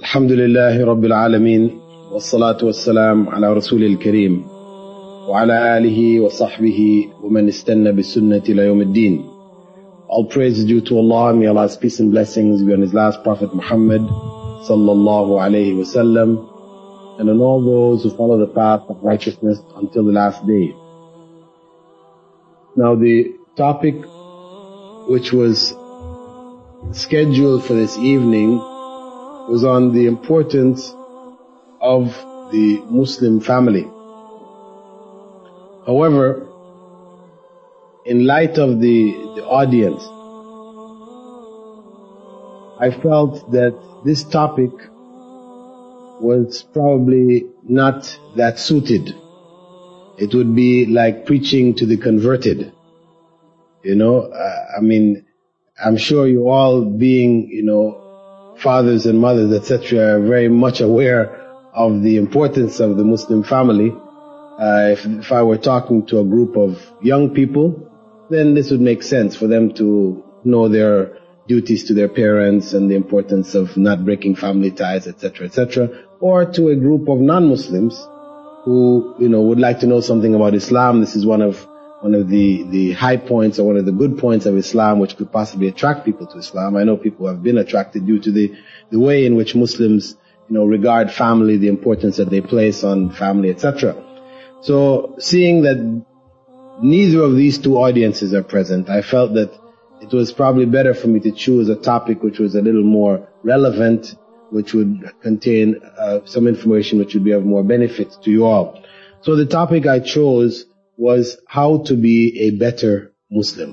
الحمد لله رب العالمين والصلاة والسلام على رسول الكريم وعلى آله وصحبه ومن استنى بالسنة إلى يوم الدين All praise is due to Allah, may Allah's peace and blessings be on His last Prophet Muhammad sallallahu alayhi wasallam and on all those who follow the path of righteousness until the last day. Now the topic which was scheduled for this evening was on the importance of the Muslim family. However, in light of the, the audience, I felt that this topic was probably not that suited. It would be like preaching to the converted. You know, uh, I mean, I'm sure you all being, you know, fathers and mothers, etc., are very much aware of the importance of the Muslim family. Uh, if, if I were talking to a group of young people, then this would make sense for them to know their duties to their parents and the importance of not breaking family ties, etc., etc., or to a group of non-Muslims who, you know, would like to know something about Islam. This is one of one of the, the high points or one of the good points of Islam which could possibly attract people to Islam. I know people have been attracted due to the, the way in which Muslims, you know, regard family, the importance that they place on family, etc. So seeing that neither of these two audiences are present, I felt that it was probably better for me to choose a topic which was a little more relevant, which would contain uh, some information which would be of more benefit to you all. So the topic I chose was how to be a better Muslim.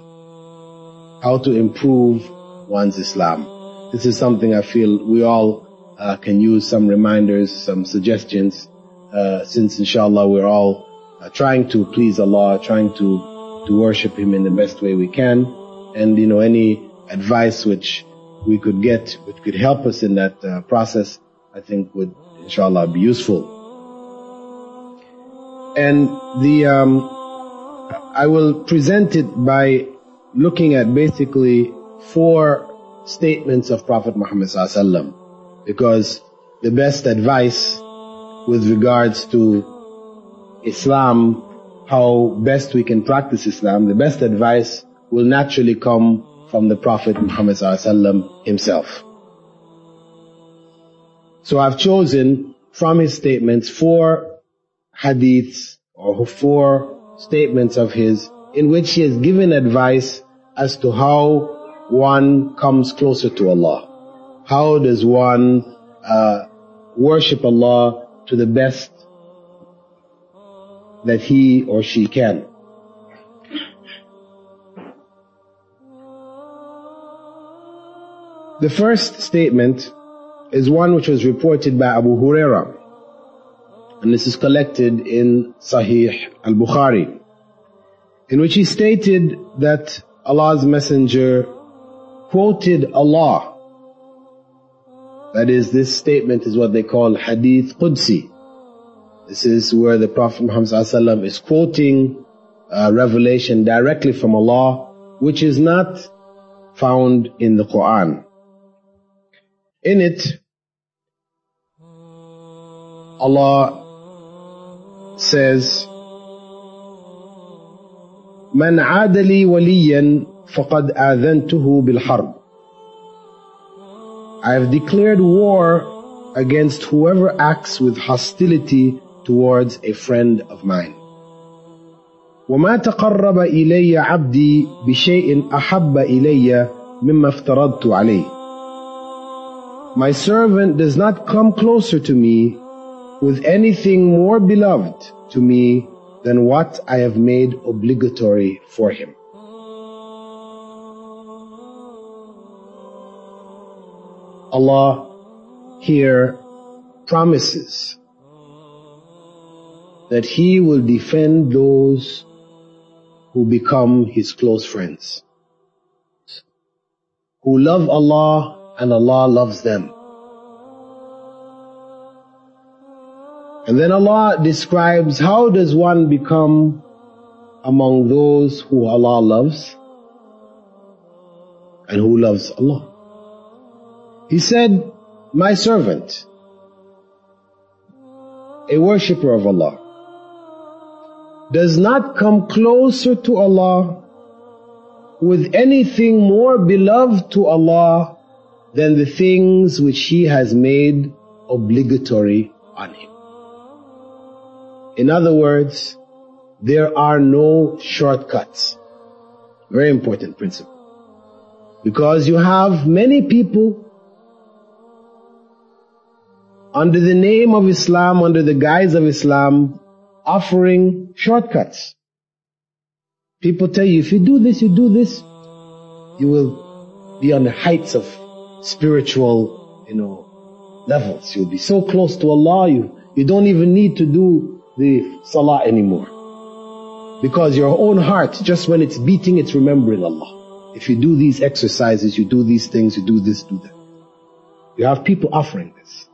How to improve one's Islam. This is something I feel we all uh, can use some reminders, some suggestions, uh, since inshallah we're all uh, trying to please Allah, trying to, to worship Him in the best way we can. And, you know, any advice which we could get, which could help us in that uh, process, I think would inshallah be useful. And the, um, I will present it by looking at basically four statements of Prophet Muhammad sallallahu because the best advice with regards to Islam, how best we can practice Islam, the best advice will naturally come from the Prophet Muhammad sallallahu himself. So I've chosen from his statements four hadiths or four statements of his in which he has given advice as to how one comes closer to Allah. How does one uh, worship Allah to the best that he or she can. The first statement is one which was reported by Abu Huraira and this is collected in Sahih al-Bukhari, in which he stated that Allah's Messenger quoted Allah. That is, this statement is what they call Hadith Qudsi. This is where the Prophet Muhammad is quoting a revelation directly from Allah, which is not found in the Quran. In it, Allah says, من عاد لي وليا فقد آذنته بالحرب. I have declared war against whoever acts with hostility towards a friend of mine. وما تقرب إلي عبدي بشيء أحب إلي مما افترضت عليه. My servant does not come closer to me with anything more beloved to me than what I have made obligatory for him. Allah here promises that He will defend those who become His close friends, who love Allah and Allah loves them. And then Allah describes how does one become among those who Allah loves and who loves Allah. He said, my servant, a worshipper of Allah, does not come closer to Allah with anything more beloved to Allah than the things which He has made obligatory on him. In other words, there are no shortcuts. Very important principle. Because you have many people under the name of Islam, under the guise of Islam, offering shortcuts. People tell you, if you do this, you do this, you will be on the heights of spiritual, you know, levels. You'll be so close to Allah, you, you don't even need to do the salah anymore. Because your own heart, just when it's beating, it's remembering Allah. If you do these exercises, you do these things, you do this, do that. You have people offering this.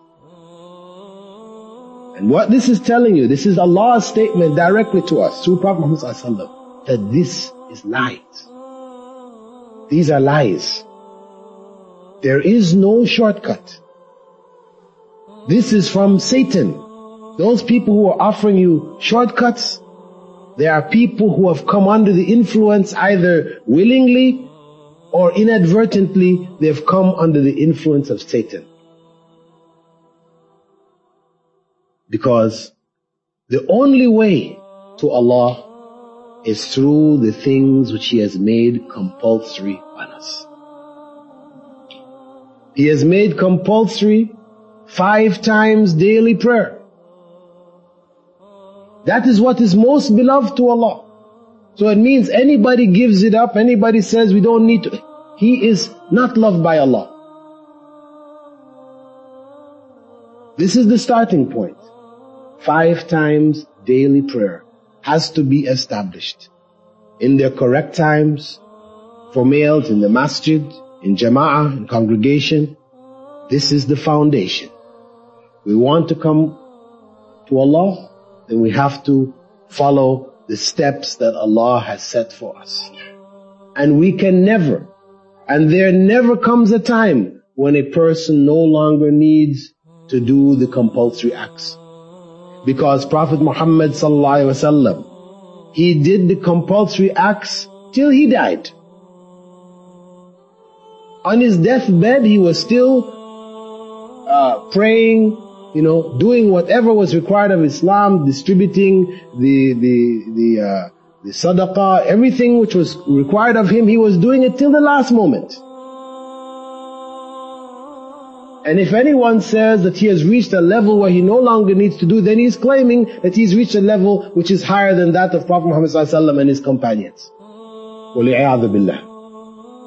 And what this is telling you, this is Allah's statement directly to us through Prophet Muhammad that this is lies. These are lies. There is no shortcut. This is from Satan. Those people who are offering you shortcuts, they are people who have come under the influence either willingly or inadvertently, they've come under the influence of Satan. Because the only way to Allah is through the things which He has made compulsory on us. He has made compulsory five times daily prayer. That is what is most beloved to Allah. So it means anybody gives it up, anybody says we don't need to, he is not loved by Allah. This is the starting point. Five times daily prayer has to be established in their correct times for males in the masjid, in jama'ah, in congregation. This is the foundation. We want to come to Allah, then we have to follow the steps that Allah has set for us. And we can never, and there never comes a time when a person no longer needs to do the compulsory acts. Because Prophet Muhammad sallallahu he did the compulsory acts till he died. On his deathbed, he was still uh, praying, you know, doing whatever was required of Islam, distributing the the the uh, the sadaqah, everything which was required of him, he was doing it till the last moment. And if anyone says that he has reached a level where he no longer needs to do, then he's claiming that he's reached a level which is higher than that of Prophet Muhammad and his companions.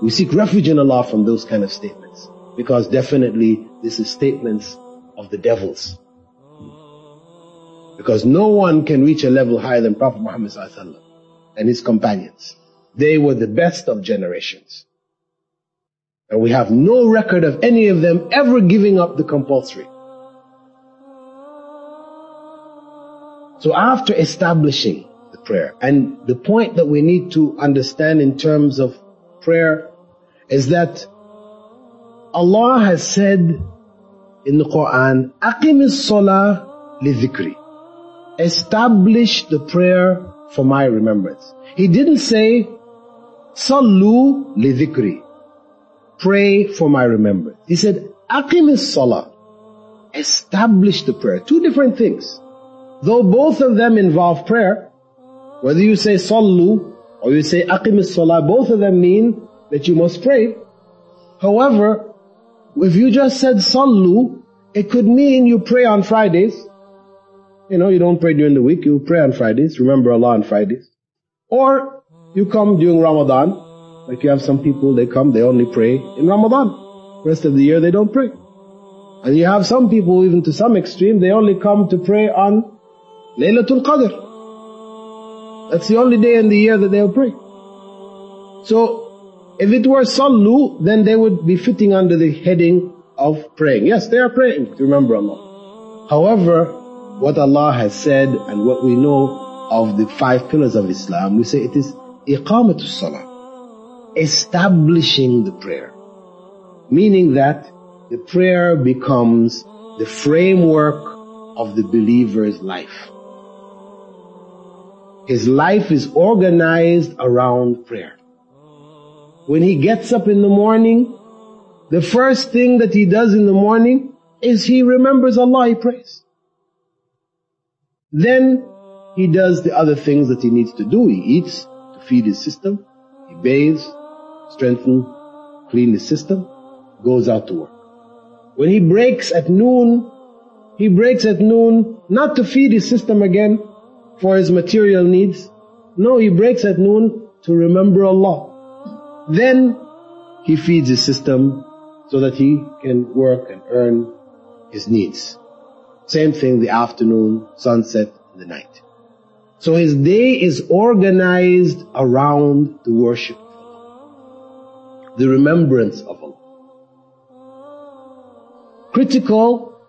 We seek refuge in Allah from those kind of statements. Because definitely this is statements of the devils. Because no one can reach a level higher than Prophet Muhammad and his companions. They were the best of generations. And we have no record of any of them ever giving up the compulsory. So after establishing the prayer, and the point that we need to understand in terms of prayer is that Allah has said in the Quran, Aqim salah li dhikri. Establish the prayer for my remembrance. He didn't say, Sallu li dhikri. Pray for my remembrance. He said, Aqim salah. Establish the prayer. Two different things. Though both of them involve prayer, whether you say Sallu or you say Aqim salah, both of them mean that you must pray. However, if you just said sallu, it could mean you pray on Fridays. You know, you don't pray during the week, you pray on Fridays, remember Allah on Fridays. Or you come during Ramadan, like you have some people, they come, they only pray in Ramadan. rest of the year they don't pray. And you have some people, even to some extreme, they only come to pray on Laylatul Qadr. That's the only day in the year that they'll pray. So if it were sallu, then they would be fitting under the heading of praying. Yes, they are praying to remember Allah. However, what Allah has said and what we know of the five pillars of Islam, we say it is iqamatus salah. Establishing the prayer. Meaning that the prayer becomes the framework of the believer's life. His life is organized around prayer. When he gets up in the morning, the first thing that he does in the morning is he remembers Allah, he prays. Then he does the other things that he needs to do. He eats to feed his system, he bathes, strengthen, clean his system, goes out to work. When he breaks at noon, he breaks at noon not to feed his system again for his material needs. No, he breaks at noon to remember Allah. Then he feeds his system so that he can work and earn his needs. Same thing the afternoon, sunset, and the night. So his day is organized around the worship of Allah. The remembrance of Allah. Critical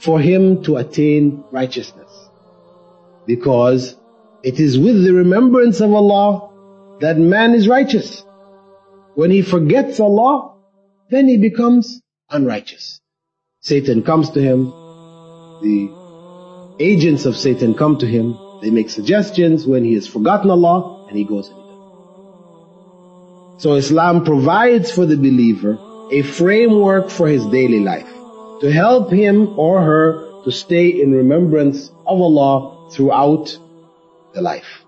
for him to attain righteousness. Because it is with the remembrance of Allah that man is righteous. When he forgets Allah, then he becomes unrighteous. Satan comes to him, the agents of Satan come to him, they make suggestions when he has forgotten Allah, and he goes and he does. So Islam provides for the believer a framework for his daily life to help him or her to stay in remembrance of Allah throughout the life.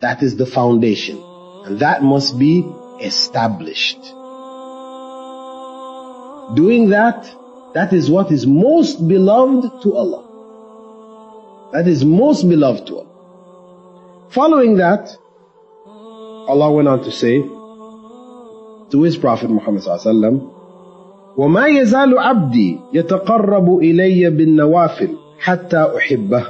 That is the foundation. And that must be established. Doing that that is what is most beloved to Allah. That is most beloved to Allah. Following that, Allah went on to say to His Prophet Muhammad sallallahu وما يزال عبدي يتقرب إلي بالنوافل حتى أحبه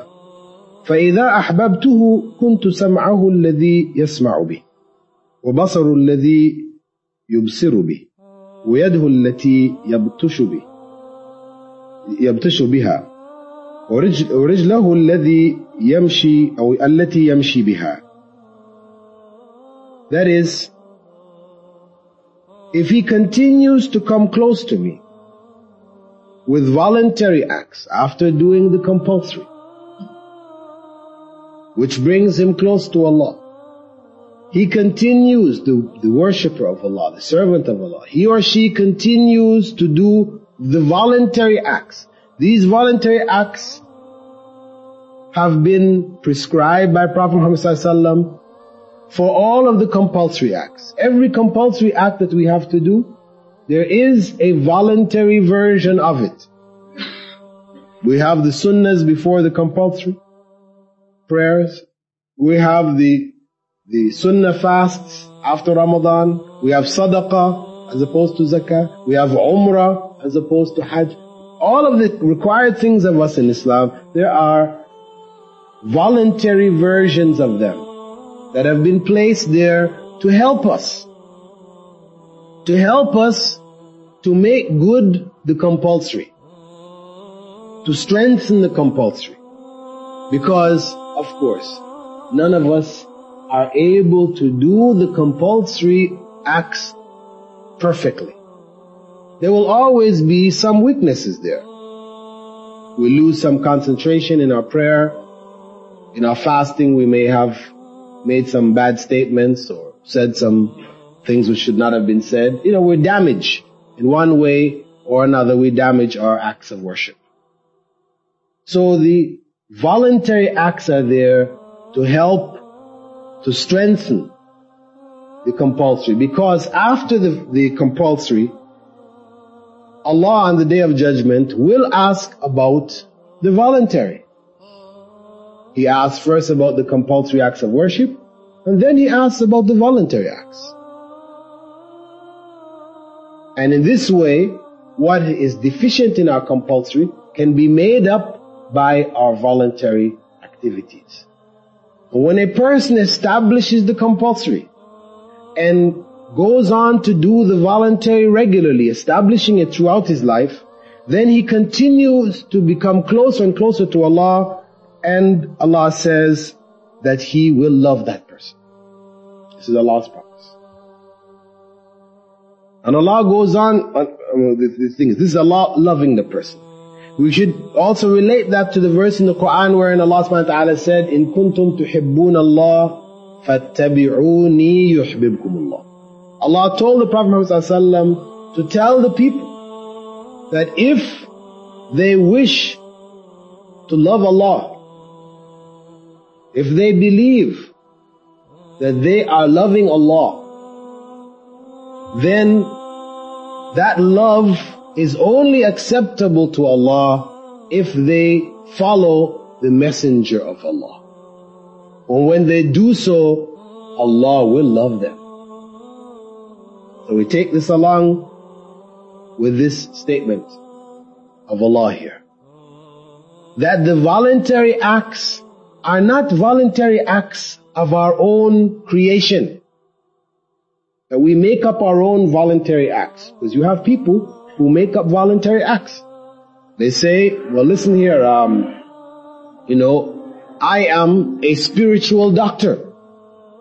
فإذا أحببته كنت سمعه الذي يسمع به وبصر الذي يبصر به ويده التي يبطش به يبطش بها ورجله الذي يمشي أو التي يمشي بها That is, if he continues to come close to me with voluntary acts after doing the compulsory, which brings him close to Allah, he continues, the, the worshipper of Allah, the servant of Allah, he or she continues to do the voluntary acts. These voluntary acts have been prescribed by Prophet Muhammad for all of the compulsory acts. Every compulsory act that we have to do, there is a voluntary version of it. We have the sunnahs before the compulsory prayers. We have the, the sunnah fasts after Ramadan. We have sadaqah as opposed to zakah. We have umrah as opposed to Hajj. All of the required things of us in Islam, there are voluntary versions of them that have been placed there to help us. To help us to make good the compulsory. To strengthen the compulsory. Because, of course, none of us are able to do the compulsory acts perfectly there will always be some weaknesses there. We lose some concentration in our prayer. In our fasting, we may have made some bad statements or said some things which should not have been said. You know, we're damaged. In one way or another, we damage our acts of worship. So the voluntary acts are there to help, to strengthen the compulsory. Because after the, the compulsory, Allah on the day of judgment will ask about the voluntary. He asks first about the compulsory acts of worship, and then he asks about the voluntary acts. And in this way, what is deficient in our compulsory can be made up by our voluntary activities. When a person establishes the compulsory and goes on to do the voluntary regularly, establishing it throughout his life, then he continues to become closer and closer to Allah, and Allah says that He will love that person. This is Allah's promise. And Allah goes on, uh, uh, on, on these things. This is Allah loving the person. We should also relate that to the verse in the Quran wherein Allah subhanahu wa ta'ala said, In kuntum tuhibbun Allah, fattabi'uni yuhbibkum Allah. Allah told the Prophet Muhammad to tell the people that if they wish to love Allah, if they believe that they are loving Allah, then that love is only acceptable to Allah if they follow the messenger of Allah. And when they do so, Allah will love them. So we take this along with this statement of Allah here. That the voluntary acts are not voluntary acts of our own creation. That we make up our own voluntary acts. Because you have people who make up voluntary acts. They say, well listen here, um, you know, I am a spiritual doctor.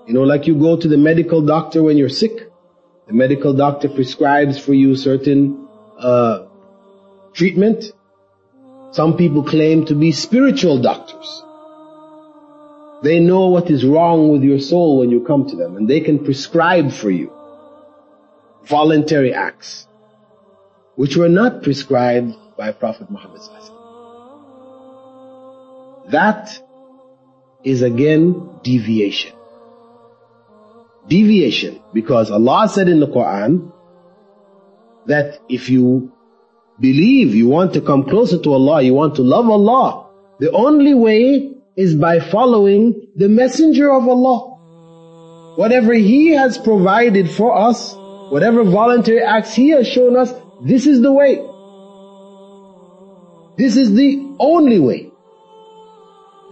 You know, like you go to the medical doctor when you're sick. The medical doctor prescribes for you certain uh, treatment. Some people claim to be spiritual doctors. They know what is wrong with your soul when you come to them and they can prescribe for you voluntary acts which were not prescribed by Prophet Muhammad That is again deviation. Deviation because Allah said in the Quran that if you believe, you want to come closer to Allah, you want to love Allah, the only way is by following the messenger of Allah. Whatever He has provided for us, whatever voluntary acts He has shown us, this is the way. This is the only way.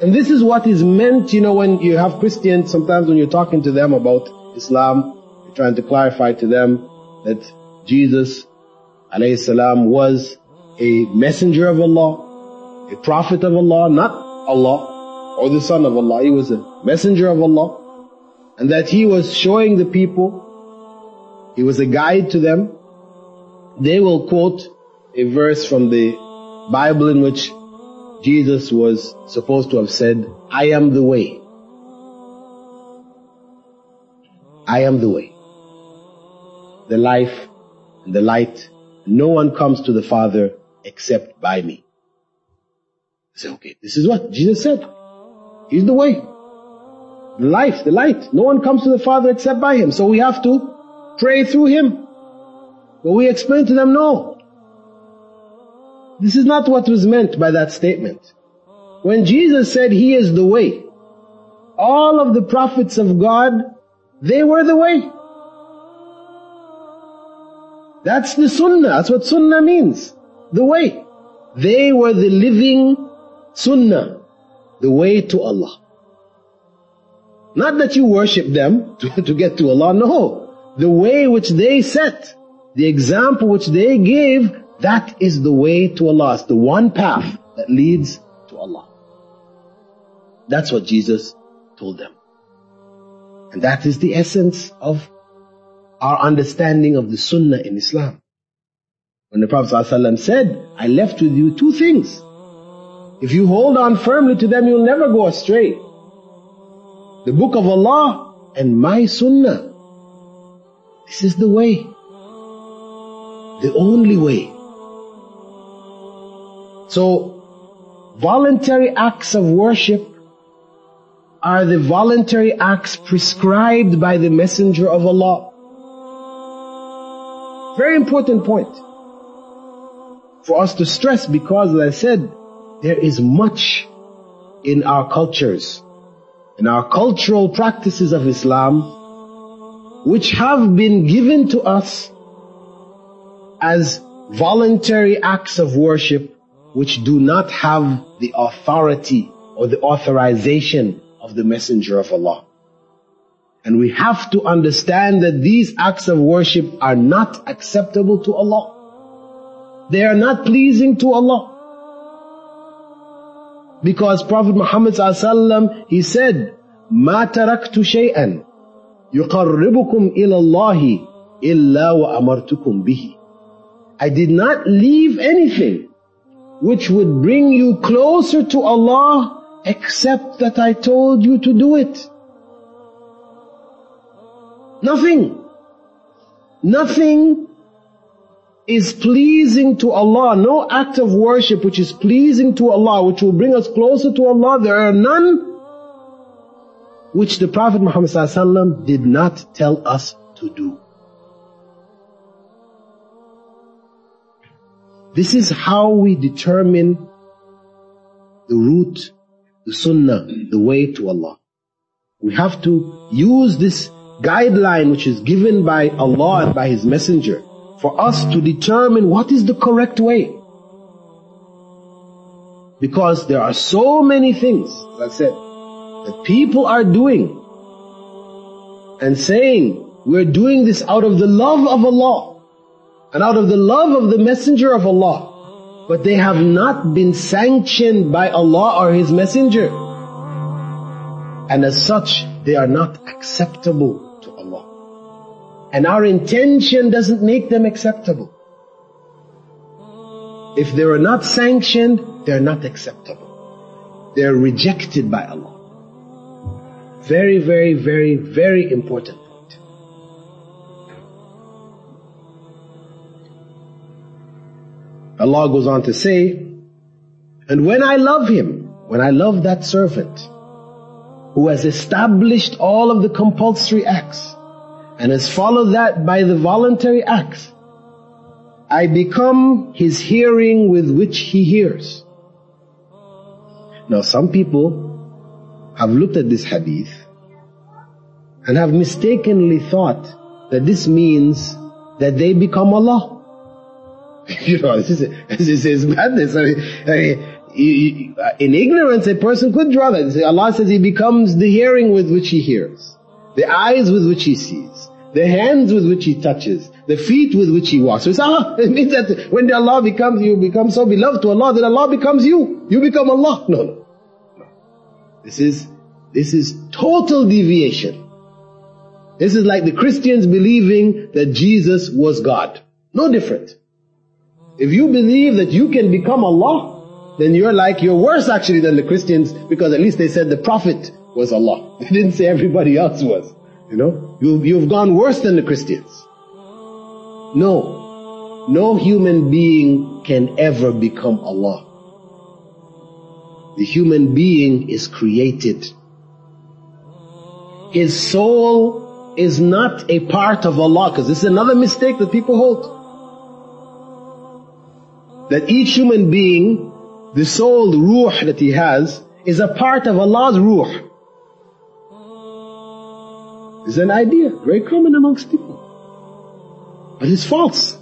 And this is what is meant, you know, when you have Christians, sometimes when you're talking to them about Islam, you're trying to clarify to them that Jesus, alayhi salam, was a messenger of Allah, a prophet of Allah, not Allah, or the son of Allah. He was a messenger of Allah. And that he was showing the people, he was a guide to them, they will quote a verse from the Bible in which Jesus was supposed to have said, I am the way. I am the way, the life, and the light. No one comes to the Father except by me. I say, okay, this is what Jesus said. He's the way, the life, the light. No one comes to the Father except by Him. So we have to pray through Him. But we explain to them, no. This is not what was meant by that statement. When Jesus said He is the way, all of the prophets of God, they were the way. That's the sunnah. That's what sunnah means. The way. They were the living sunnah. The way to Allah. Not that you worship them to, to get to Allah. No. The way which they set the example which they gave, that is the way to Allah. It's the one path that leads to Allah. That's what Jesus told them. And that is the essence of our understanding of the Sunnah in Islam. When the Prophet ﷺ said, I left with you two things. If you hold on firmly to them, you'll never go astray. The book of Allah and my Sunnah. This is the way the only way. So, voluntary acts of worship are the voluntary acts prescribed by the Messenger of Allah. Very important point for us to stress because as I said, there is much in our cultures, in our cultural practices of Islam, which have been given to us as voluntary acts of worship which do not have the authority or the authorization of the messenger of Allah. And we have to understand that these acts of worship are not acceptable to Allah. They are not pleasing to Allah. Because Prophet Muhammad sallallahu he said, "ما تركت شيئا يقربكم إلى الله إِلَّا وَأَمَرْتُكُمْ بِهِ I did not leave anything which would bring you closer to Allah except that I told you to do it. Nothing. Nothing is pleasing to Allah. No act of worship which is pleasing to Allah, which will bring us closer to Allah. There are none which the Prophet Muhammad did not tell us to do. This is how we determine the route, the sunnah, the way to Allah. We have to use this guideline which is given by Allah and by His Messenger for us to determine what is the correct way. Because there are so many things, as I said, that people are doing and saying, we're doing this out of the love of Allah and out of the love of the Messenger of Allah. But they have not been sanctioned by Allah or His Messenger. And as such, they are not acceptable to Allah. And our intention doesn't make them acceptable. If they are not sanctioned, they're not acceptable. They're rejected by Allah. Very, very, very, very important Allah goes on to say, and when I love him, when I love that servant who has established all of the compulsory acts and has followed that by the voluntary acts, I become his hearing with which he hears. Now some people have looked at this hadith and have mistakenly thought that this means that they become Allah. you know, this is, this is madness. I mean, I mean, in ignorance, a person could draw that. Allah says He becomes the hearing with which He hears, the eyes with which He sees, the hands with which He touches, the feet with which He walks. So it's, ah, it means that when Allah becomes, you become so beloved to Allah that Allah becomes you. You become Allah. No, no. This is, this is total deviation. This is like the Christians believing that Jesus was God. No different. If you believe that you can become Allah, then you're like, you're worse actually than the Christians because at least they said the Prophet was Allah. They didn't say everybody else was. You know, you, you've gone worse than the Christians. No. No human being can ever become Allah. The human being is created. His soul is not a part of Allah, because this is another mistake that people hold. That each human being, the soul, the ruh that he has, is a part of Allah's ruh. It's an idea, very common amongst people. But it's false.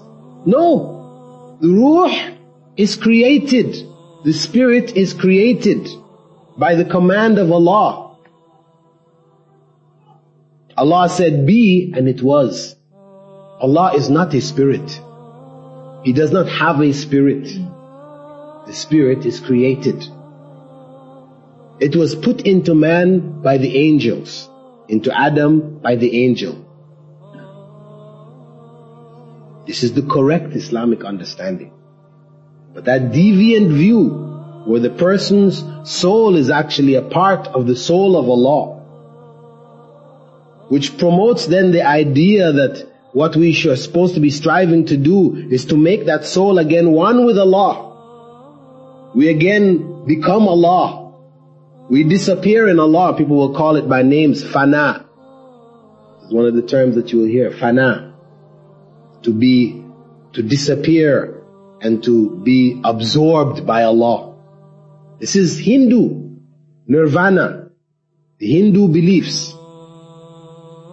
No. The ruh is created. The spirit is created by the command of Allah. Allah said be and it was. Allah is not a spirit. He does not have a spirit. The spirit is created. It was put into man by the angels, into Adam by the angel. This is the correct Islamic understanding. But that deviant view, where the person's soul is actually a part of the soul of Allah, which promotes then the idea that what we are supposed to be striving to do is to make that soul again one with Allah. We again become Allah. We disappear in Allah. People will call it by names, fana. It's one of the terms that you will hear, fana. To be, to disappear and to be absorbed by Allah. This is Hindu nirvana, the Hindu beliefs,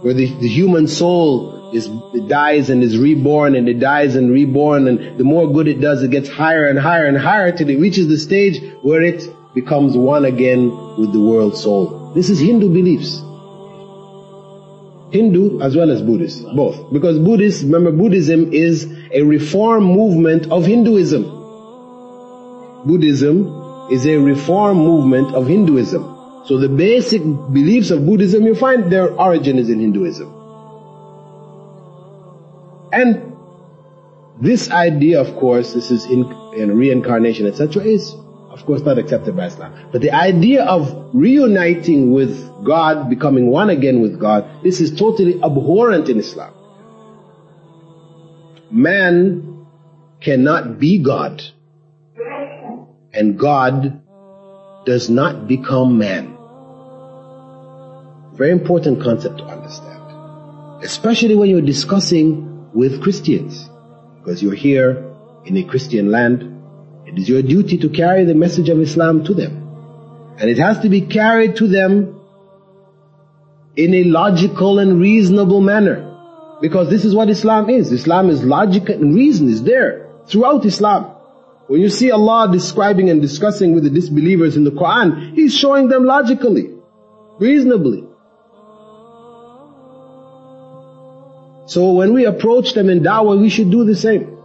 where the, the human soul it dies and is reborn and it dies and reborn and the more good it does it gets higher and higher and higher till it reaches the stage where it becomes one again with the world soul. This is Hindu beliefs. Hindu as well as Buddhist, both. Because Buddhist, remember Buddhism is a reform movement of Hinduism. Buddhism is a reform movement of Hinduism. So the basic beliefs of Buddhism, you find their origin is in Hinduism. And this idea, of course, this is in, in reincarnation, etc., is of course not accepted by Islam. But the idea of reuniting with God, becoming one again with God, this is totally abhorrent in Islam. Man cannot be God. And God does not become man. Very important concept to understand. Especially when you're discussing with Christians. Because you're here in a Christian land it is your duty to carry the message of Islam to them. And it has to be carried to them in a logical and reasonable manner. Because this is what Islam is. Islam is logic and reason is there throughout Islam. When you see Allah describing and discussing with the disbelievers in the Quran, He's showing them logically, reasonably. So when we approach them in da'wah, we should do the same.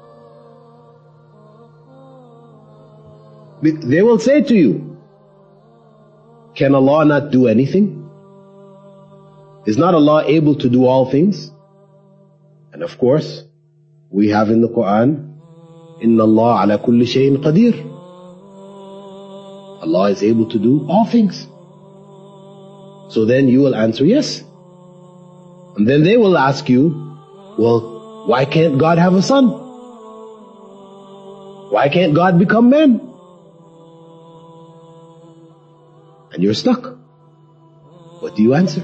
They will say to you, can Allah not do anything? Is not Allah able to do all things? And of course, we have in the Quran, إِنَّ اللَّهَ عَلَى كُلِّ شَيْءٍ قَدِيرٌ Allah is able to do all things. So then you will answer yes. And then they will ask you, well, why can't God have a son? Why can't God become man? and you're stuck. What do you answer?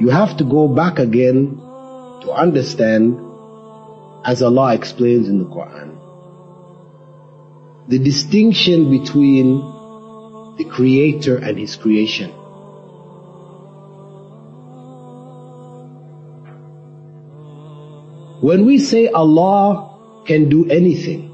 You have to go back again to understand, as Allah explains in the Quran, the distinction between the Creator and His creation. When we say Allah can do anything,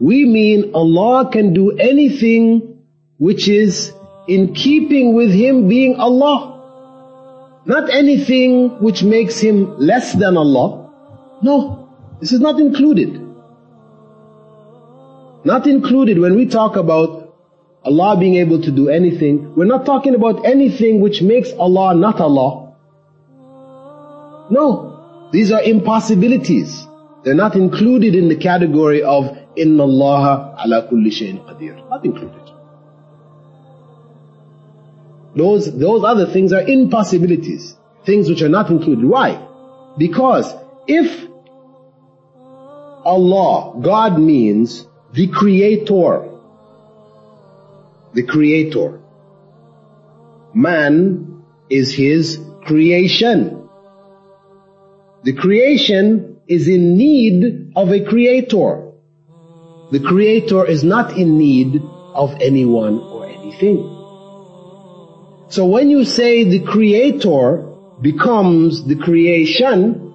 we mean Allah can do anything which is in keeping with Him being Allah. Not anything which makes Him less than Allah. No, this is not included. Not included when we talk about Allah being able to do anything. We're not talking about anything which makes Allah not Allah. No, these are impossibilities. They're not included in the category of Inna Allah ala kulli shayin qadir. Not included. Those, those other things are impossibilities. Things which are not included. Why? Because if Allah, God means the creator, the creator. Man is his creation. The creation is in need of a creator. The Creator is not in need of anyone or anything. So when you say the Creator becomes the creation,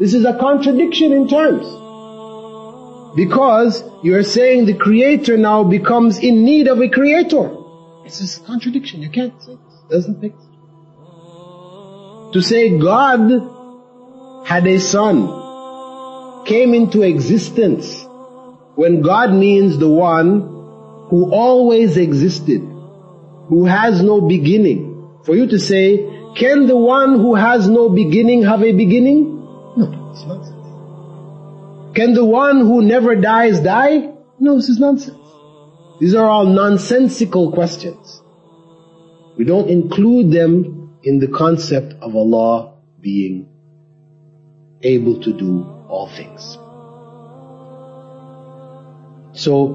this is a contradiction in terms. Because you're saying the Creator now becomes in need of a Creator. It's a contradiction. You can't say it. doesn't make sense. To say God had a son, came into existence, when God means the one who always existed, who has no beginning. For you to say, can the one who has no beginning have a beginning? No, it's nonsense. Can the one who never dies die? No, this is nonsense. These are all nonsensical questions. We don't include them in the concept of Allah being able to do all things. So,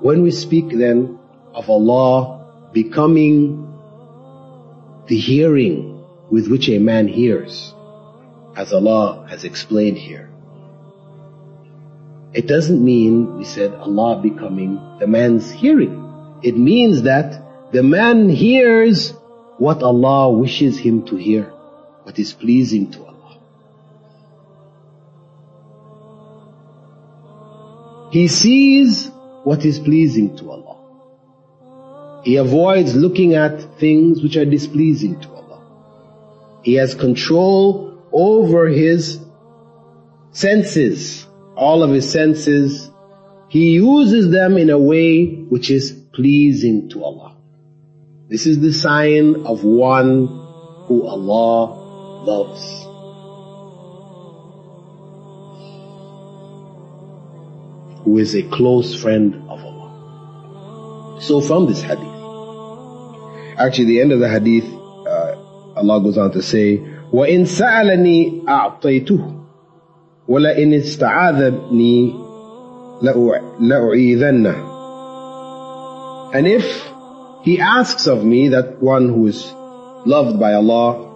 when we speak then of Allah becoming the hearing with which a man hears, as Allah has explained here, it doesn't mean, we said, Allah becoming the man's hearing. It means that the man hears what Allah wishes him to hear, what is pleasing to Allah. He sees what is pleasing to Allah. He avoids looking at things which are displeasing to Allah. He has control over his senses, all of his senses. He uses them in a way which is pleasing to Allah. This is the sign of one who Allah loves. Who is a close friend of Allah. So from this hadith, actually the end of the hadith, uh, Allah goes on to say, وَإِن سَأَلَنِي أَعْطَيْتُهُ وَلَئِنِ اسْتَعَاذَنِي لَأُعِيذَنَّهُ and if he asks of me, that one who is loved by Allah,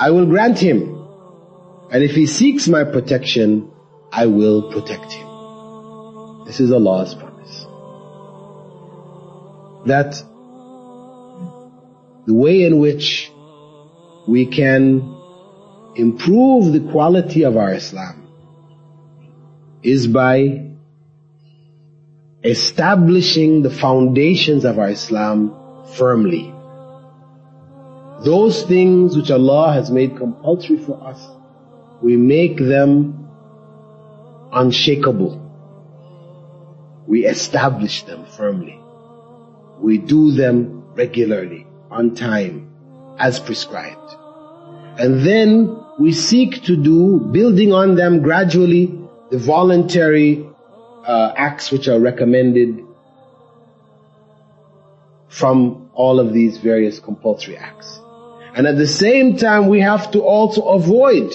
I will grant him. And if he seeks my protection, I will protect him. This is Allah's promise. That the way in which we can improve the quality of our Islam is by establishing the foundations of our Islam firmly. Those things which Allah has made compulsory for us, we make them unshakable. We establish them firmly. We do them regularly, on time, as prescribed. And then we seek to do, building on them gradually, the voluntary uh, acts which are recommended from all of these various compulsory acts. And at the same time, we have to also avoid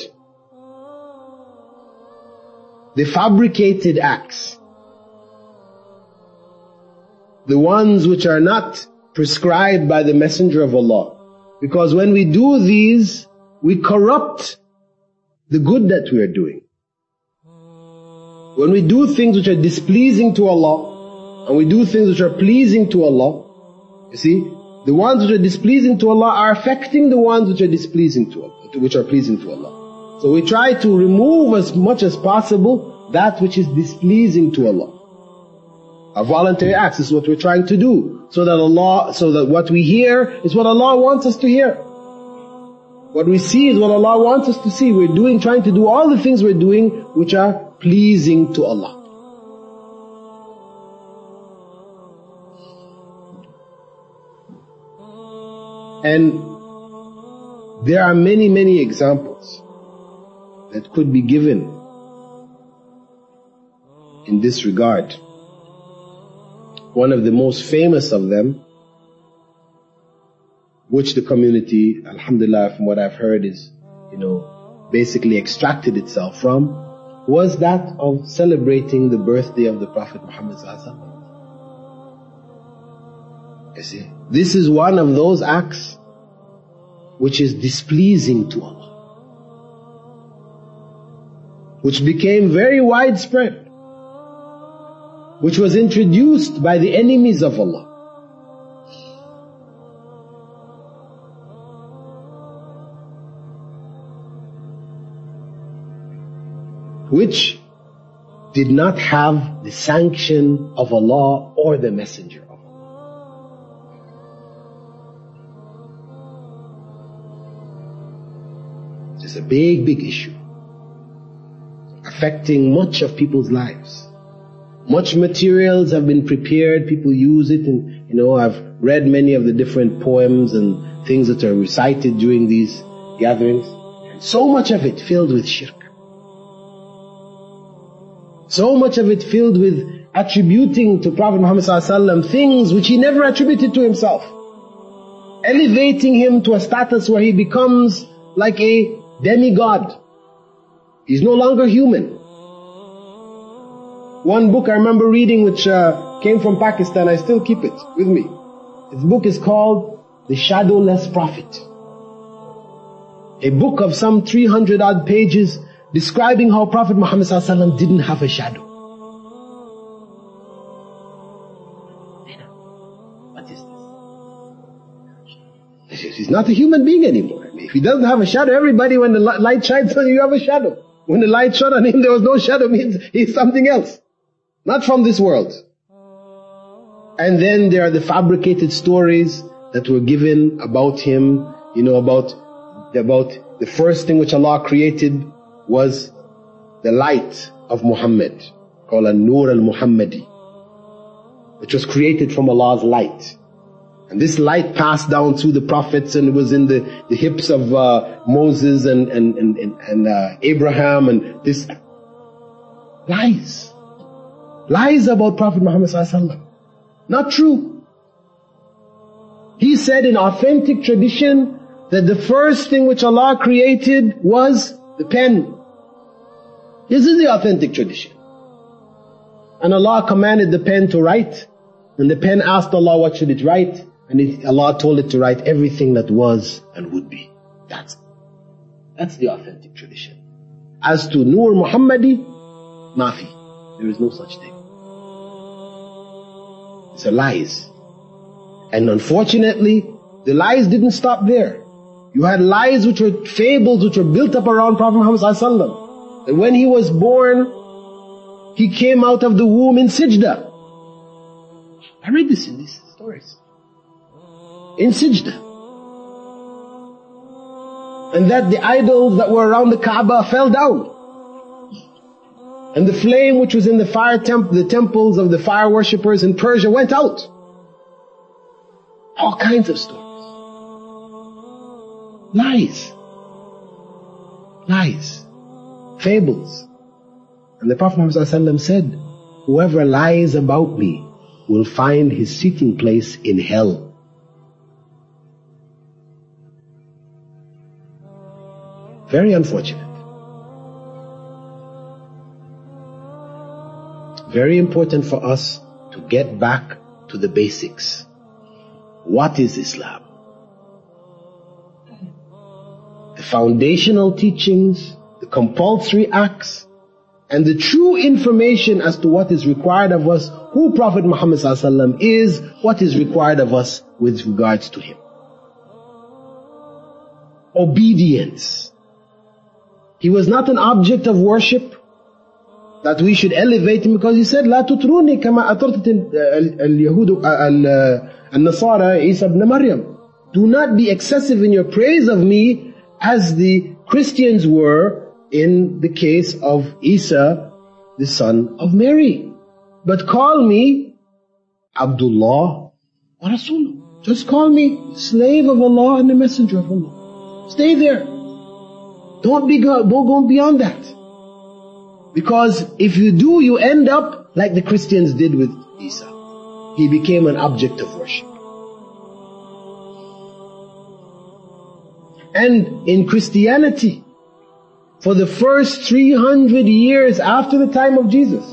the fabricated acts. The ones which are not prescribed by the Messenger of Allah. Because when we do these, we corrupt the good that we are doing. When we do things which are displeasing to Allah, and we do things which are pleasing to Allah, you see, the ones which are displeasing to Allah are affecting the ones which are displeasing to Allah, which are pleasing to Allah. So we try to remove as much as possible that which is displeasing to Allah. A voluntary act is what we're trying to do. So that Allah, so that what we hear is what Allah wants us to hear. What we see is what Allah wants us to see. We're doing, trying to do all the things we're doing which are pleasing to Allah. And there are many, many examples that could be given in this regard. One of the most famous of them, which the community, alhamdulillah, from what I've heard is, you know, basically extracted itself from, was that of celebrating the birthday of the Prophet Muhammad You see, this is one of those acts which is displeasing to Allah. Which became very widespread. Which was introduced by the enemies of Allah. which did not have the sanction of Allah or the Messenger It's a big, big issue affecting much of people's lives. Much materials have been prepared, people use it and, you know, I've read many of the different poems and things that are recited during these gatherings. And so much of it filled with shirk. So much of it filled with attributing to Prophet Muhammad things which he never attributed to himself. Elevating him to a status where he becomes like a demigod. He's no longer human. One book I remember reading which uh, came from Pakistan, I still keep it with me. This book is called The Shadowless Prophet. A book of some 300 odd pages describing how Prophet Muhammad didn't have a shadow. What is this? He's not a human being anymore. If he doesn't have a shadow, everybody when the light shines on you, you have a shadow. When the light shone on him, there was no shadow, means he's something else. Not from this world. And then there are the fabricated stories that were given about him, you know, about, about the first thing which Allah created was the light of Muhammad, called An-Nur al-Muhammadi. which was created from Allah's light. And this light passed down through the prophets and it was in the, the hips of uh, Moses and, and, and, and uh, Abraham and this lies. Lies about Prophet Muhammad Sallallahu Not true. He said in authentic tradition that the first thing which Allah created was the pen. This is the authentic tradition. And Allah commanded the pen to write. And the pen asked Allah what should it write. And it, Allah told it to write everything that was and would be. That's, that's the authentic tradition. As to Nur Muhammadi, Mafi. There is no such thing. It's a lies. And unfortunately, the lies didn't stop there. You had lies which were fables which were built up around Prophet Muhammad Sallallahu That when he was born, he came out of the womb in sijda. I read this in these stories. In sijda. And that the idols that were around the Kaaba fell down. And the flame which was in the fire temp the temples of the fire worshippers in Persia went out. All kinds of stories. Lies. Lies. Fables. And the Prophet Muhammad said, whoever lies about me will find his sitting place in hell. Very unfortunate. Very important for us to get back to the basics. What is Islam? The foundational teachings, the compulsory acts, and the true information as to what is required of us, who Prophet Muhammad is, what is required of us with regards to him. Obedience. He was not an object of worship that we should elevate him because he said لا تطروني كما أطرت اليهود النصارى عيسى ابن مريم do not be excessive in your praise of me as the Christians were in the case of Isa the son of Mary but call me Abdullah wa Rasul just call me slave of Allah and the messenger of Allah stay there don't be go, don't go beyond that because if you do, you end up like the Christians did with Isa. He became an object of worship. And in Christianity, for the first 300 years after the time of Jesus,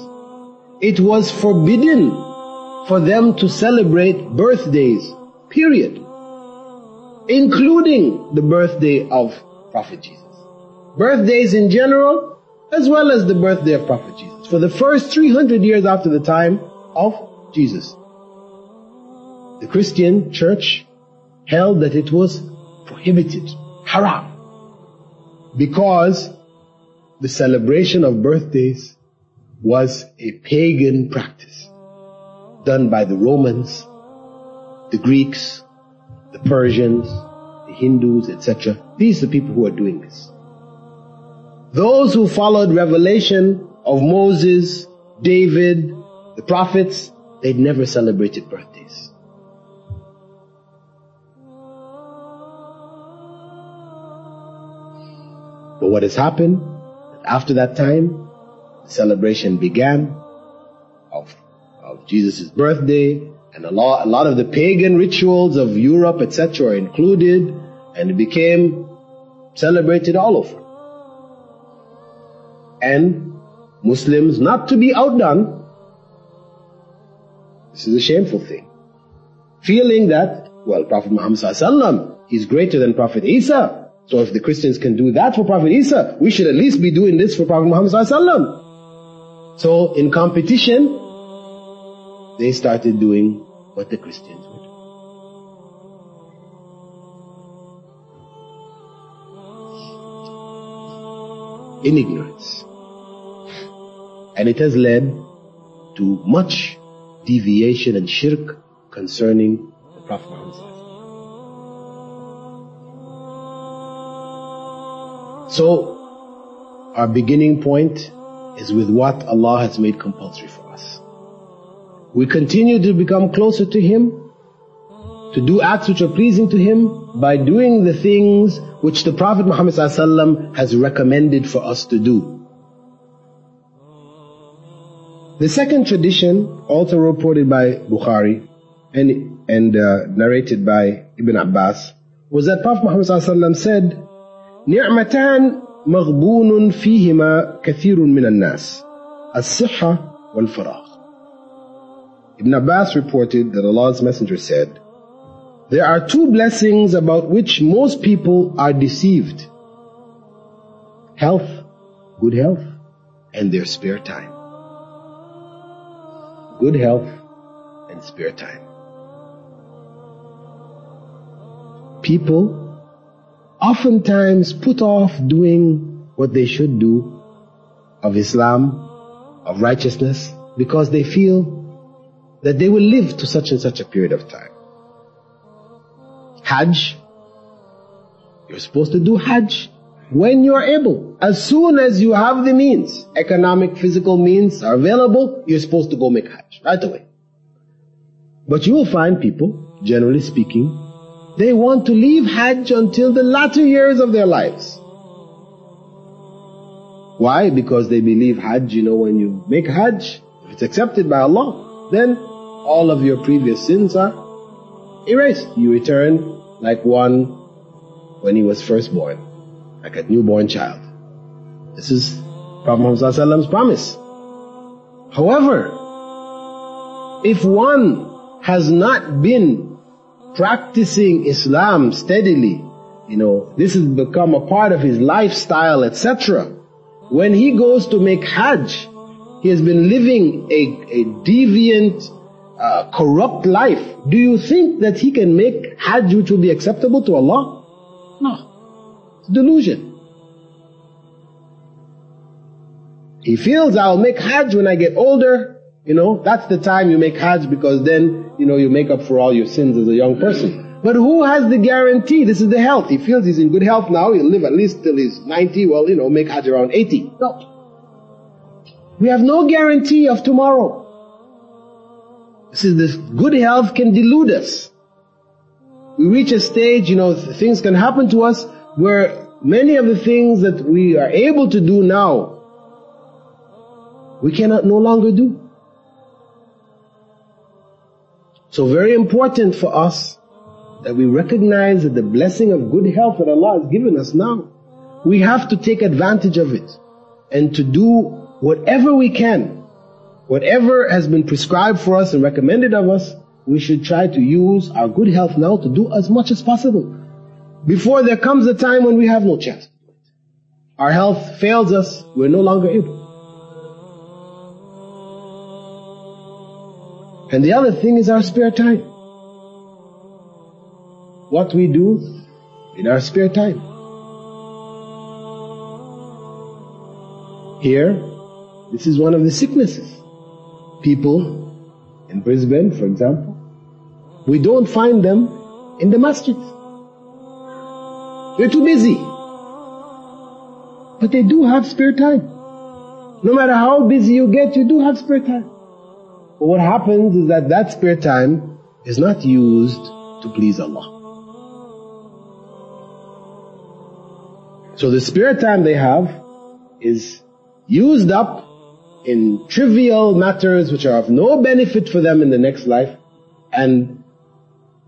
it was forbidden for them to celebrate birthdays, period. Including the birthday of Prophet Jesus. Birthdays in general as well as the birthday of Prophet Jesus. For the first 300 years after the time of Jesus. The Christian church held that it was prohibited, haram. Because the celebration of birthdays was a pagan practice done by the Romans, the Greeks, the Persians, the Hindus, etc. These are the people who are doing this. Those who followed revelation of Moses, David, the prophets, they'd never celebrated birthdays. But what has happened, after that time, the celebration began of, of Jesus' birthday, and a lot, a lot of the pagan rituals of Europe, etc. included, and it became celebrated all over and Muslims not to be outdone. This is a shameful thing. Feeling that, well, Prophet Muhammad is greater than Prophet Isa. So if the Christians can do that for Prophet Isa, we should at least be doing this for Prophet Muhammad So in competition, they started doing what the Christians would. In ignorance. And it has led to much deviation and shirk concerning the Prophet Muhammad. So, our beginning point is with what Allah has made compulsory for us. We continue to become closer to Him, to do acts which are pleasing to Him by doing the things which the Prophet Muhammad has recommended for us to do. The second tradition, also reported by Bukhari and, and uh, narrated by Ibn Abbas, was that Prophet Muhammad ﷺ said, نعمتان مغبون فيهما كثير من الناس الصحة والفراغ Ibn Abbas reported that Allah's Messenger said, There are two blessings about which most people are deceived. Health, good health, and their spare time. Good health and spare time. People oftentimes put off doing what they should do of Islam, of righteousness, because they feel that they will live to such and such a period of time. Hajj, you're supposed to do Hajj when you're able. As soon as you have the means, economic, physical means are available, you're supposed to go make Hajj right away. But you will find people, generally speaking, they want to leave Hajj until the latter years of their lives. Why? Because they believe Hajj, you know, when you make Hajj, if it's accepted by Allah, then all of your previous sins are erased. You return like one when he was first born, like a newborn child. This is Prophet Muhammad's promise. However, if one has not been practicing Islam steadily, you know, this has become a part of his lifestyle, etc. When he goes to make Hajj, he has been living a, a deviant, uh, corrupt life, do you think that he can make Hajj which will be acceptable to Allah? No. Delusion. He feels I'll make Hajj when I get older. You know, that's the time you make Hajj because then, you know, you make up for all your sins as a young person. But who has the guarantee? This is the health. He feels he's in good health now. He'll live at least till he's 90. Well, you know, make Hajj around 80. No. We have no guarantee of tomorrow. See, this good health can delude us. We reach a stage, you know, things can happen to us where many of the things that we are able to do now, we cannot no longer do. So very important for us that we recognize that the blessing of good health that Allah has given us now, we have to take advantage of it and to do whatever we can Whatever has been prescribed for us and recommended of us, we should try to use our good health now to do as much as possible. Before there comes a time when we have no chance. Our health fails us, we're no longer able. And the other thing is our spare time. What we do in our spare time. Here, this is one of the sicknesses people in Brisbane, for example, we don't find them in the masjid. They're too busy. But they do have spare time. No matter how busy you get, you do have spare time. But what happens is that that spare time is not used to please Allah. So the spare time they have is used up in trivial matters which are of no benefit for them in the next life and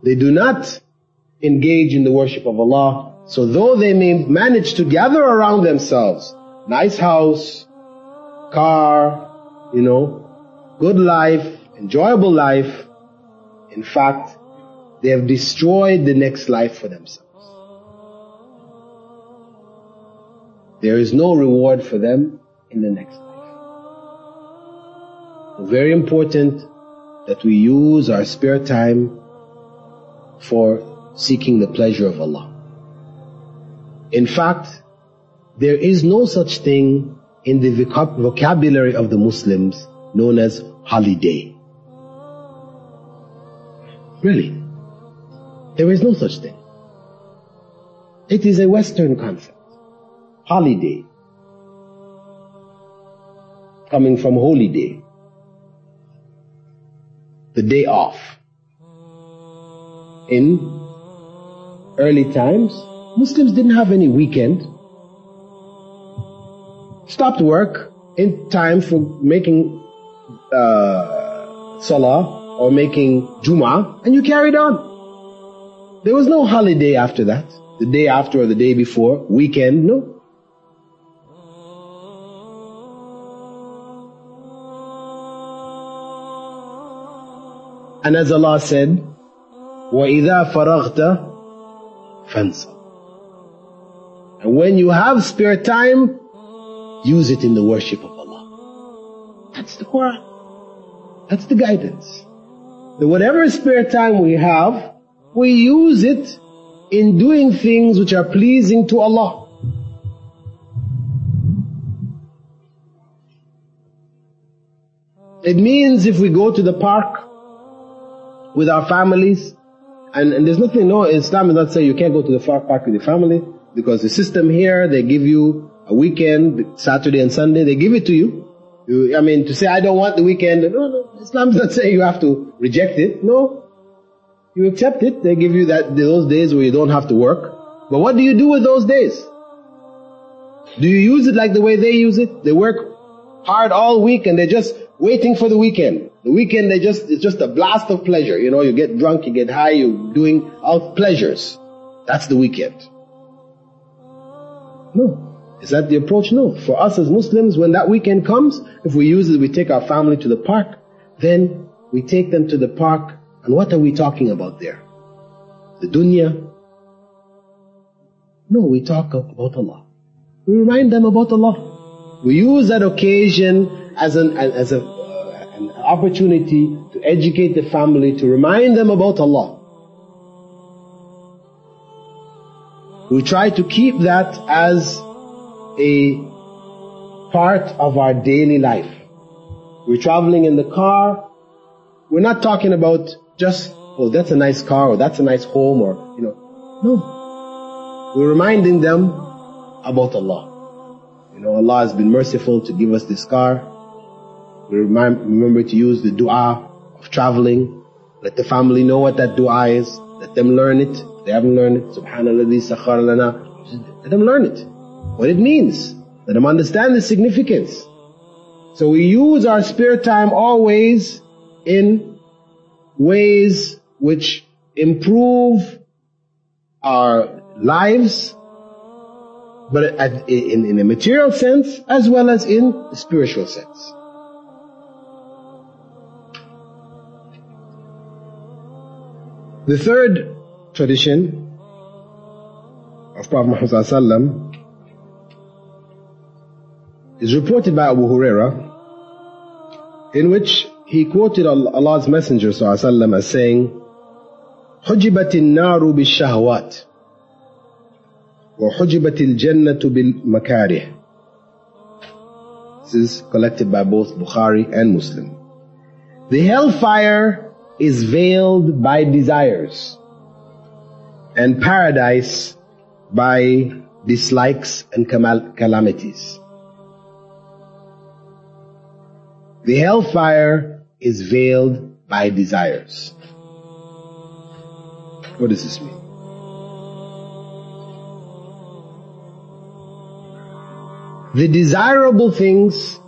they do not engage in the worship of Allah. So though they may manage to gather around themselves nice house, car, you know, good life, enjoyable life, in fact, they have destroyed the next life for themselves. There is no reward for them in the next life. Very important that we use our spare time for seeking the pleasure of Allah. In fact, there is no such thing in the vocabulary of the Muslims known as holiday. Really. There is no such thing. It is a Western concept. Holiday. Coming from holy day. the day off. In early times, Muslims didn't have any weekend. Stopped work in time for making uh, salah or making Jum'ah and you carried on. There was no holiday after that. The day after or the day before, weekend, no. And as Allah said, وَإِذَا فَرَغْتَ فَانْصَبْ and when you have spare time, use it in the worship of Allah. That's the Quran. That's the guidance. That whatever spare time we have, we use it in doing things which are pleasing to Allah. It means if we go to the park with our families, and, and there's nothing, no, Islam is not saying you can't go to the park with your family, because the system here, they give you a weekend, Saturday and Sunday, they give it to you. you I mean, to say I don't want the weekend, no, no, Islam is not saying you have to reject it, no. You accept it. They give you that those days where you don't have to work. But what do you do with those days? Do you use it like the way they use it? They work hard all week and they're just waiting for the weekend. The weekend they just it's just a blast of pleasure. You know, you get drunk, you get high, you're doing all pleasures. That's the weekend. No. Is that the approach? No. For us as Muslims, when that weekend comes, if we use it, we take our family to the park, then we take them to the park and what are we talking about there? The dunya? No, we talk about Allah. We remind them about Allah. We use that occasion as an, as a, uh, an opportunity to educate the family, to remind them about Allah. We try to keep that as a part of our daily life. We're traveling in the car. We're not talking about just, oh, that's a nice car or that's a nice home or, you know. No. We're reminding them about Allah. You know, Allah has been merciful to give us this car. We remember to use the dua of traveling. Let the family know what that dua is. Let them learn it. They haven't learned it, subhanallah, sakhar lana. Let them learn it. What it means. Let them understand the significance. So we use our spare time always in ways which improve our lives, but in, in a material sense as well as in a spiritual sense. The third tradition of Prophet Muhammad is reported by Abu Huraira in which he quoted Allah's Messenger وسلم, as saying, حجبت النار بالشهوات وحجبت الجنة بالمكاره This is collected by both Bukhari and Muslim. The hellfire is veiled by desires and paradise by dislikes and calamities. The hellfire is veiled by desires. What does this mean? The desirable things,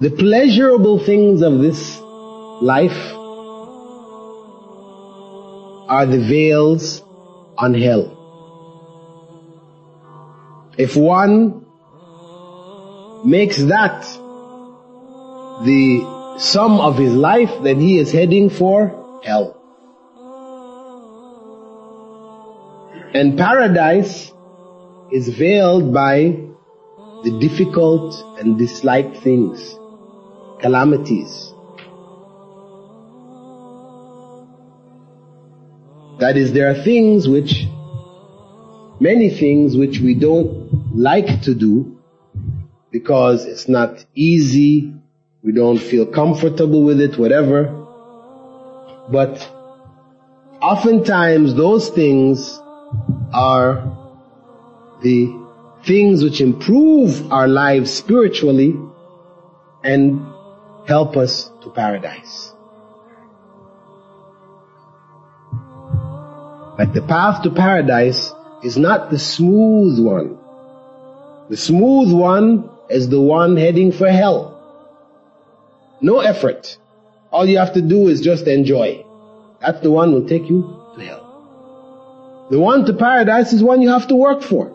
the pleasurable things of this life are the veils on hell. If one makes that the sum of his life, then he is heading for hell. And paradise is veiled by the difficult and disliked things, calamities. That is, there are things which, many things which we don't like to do because it's not easy we don't feel comfortable with it, whatever. But oftentimes those things are the things which improve our lives spiritually and help us to paradise. Like the path to paradise is not the smooth one. The smooth one is the one heading for hell. No effort. All you have to do is just enjoy. That's the one will take you to hell. The one to paradise is one you have to work for.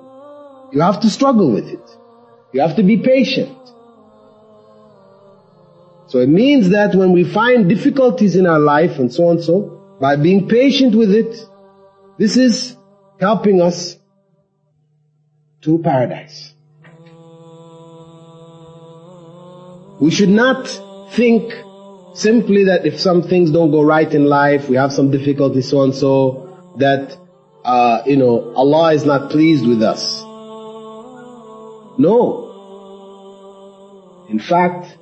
You have to struggle with it. You have to be patient. So it means that when we find difficulties in our life and so on so, by being patient with it, this is helping us to paradise. We should not think simply that if some things don't go right in life, we have some difficulties, so and so, that, uh, you know, Allah is not pleased with us. No. In fact,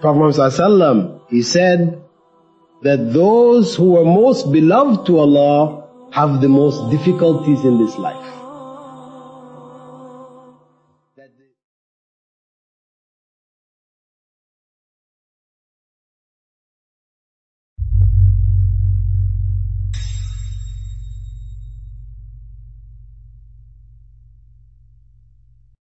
Prophet Muhammad he said that those who are most beloved to Allah have the most difficulties in this life.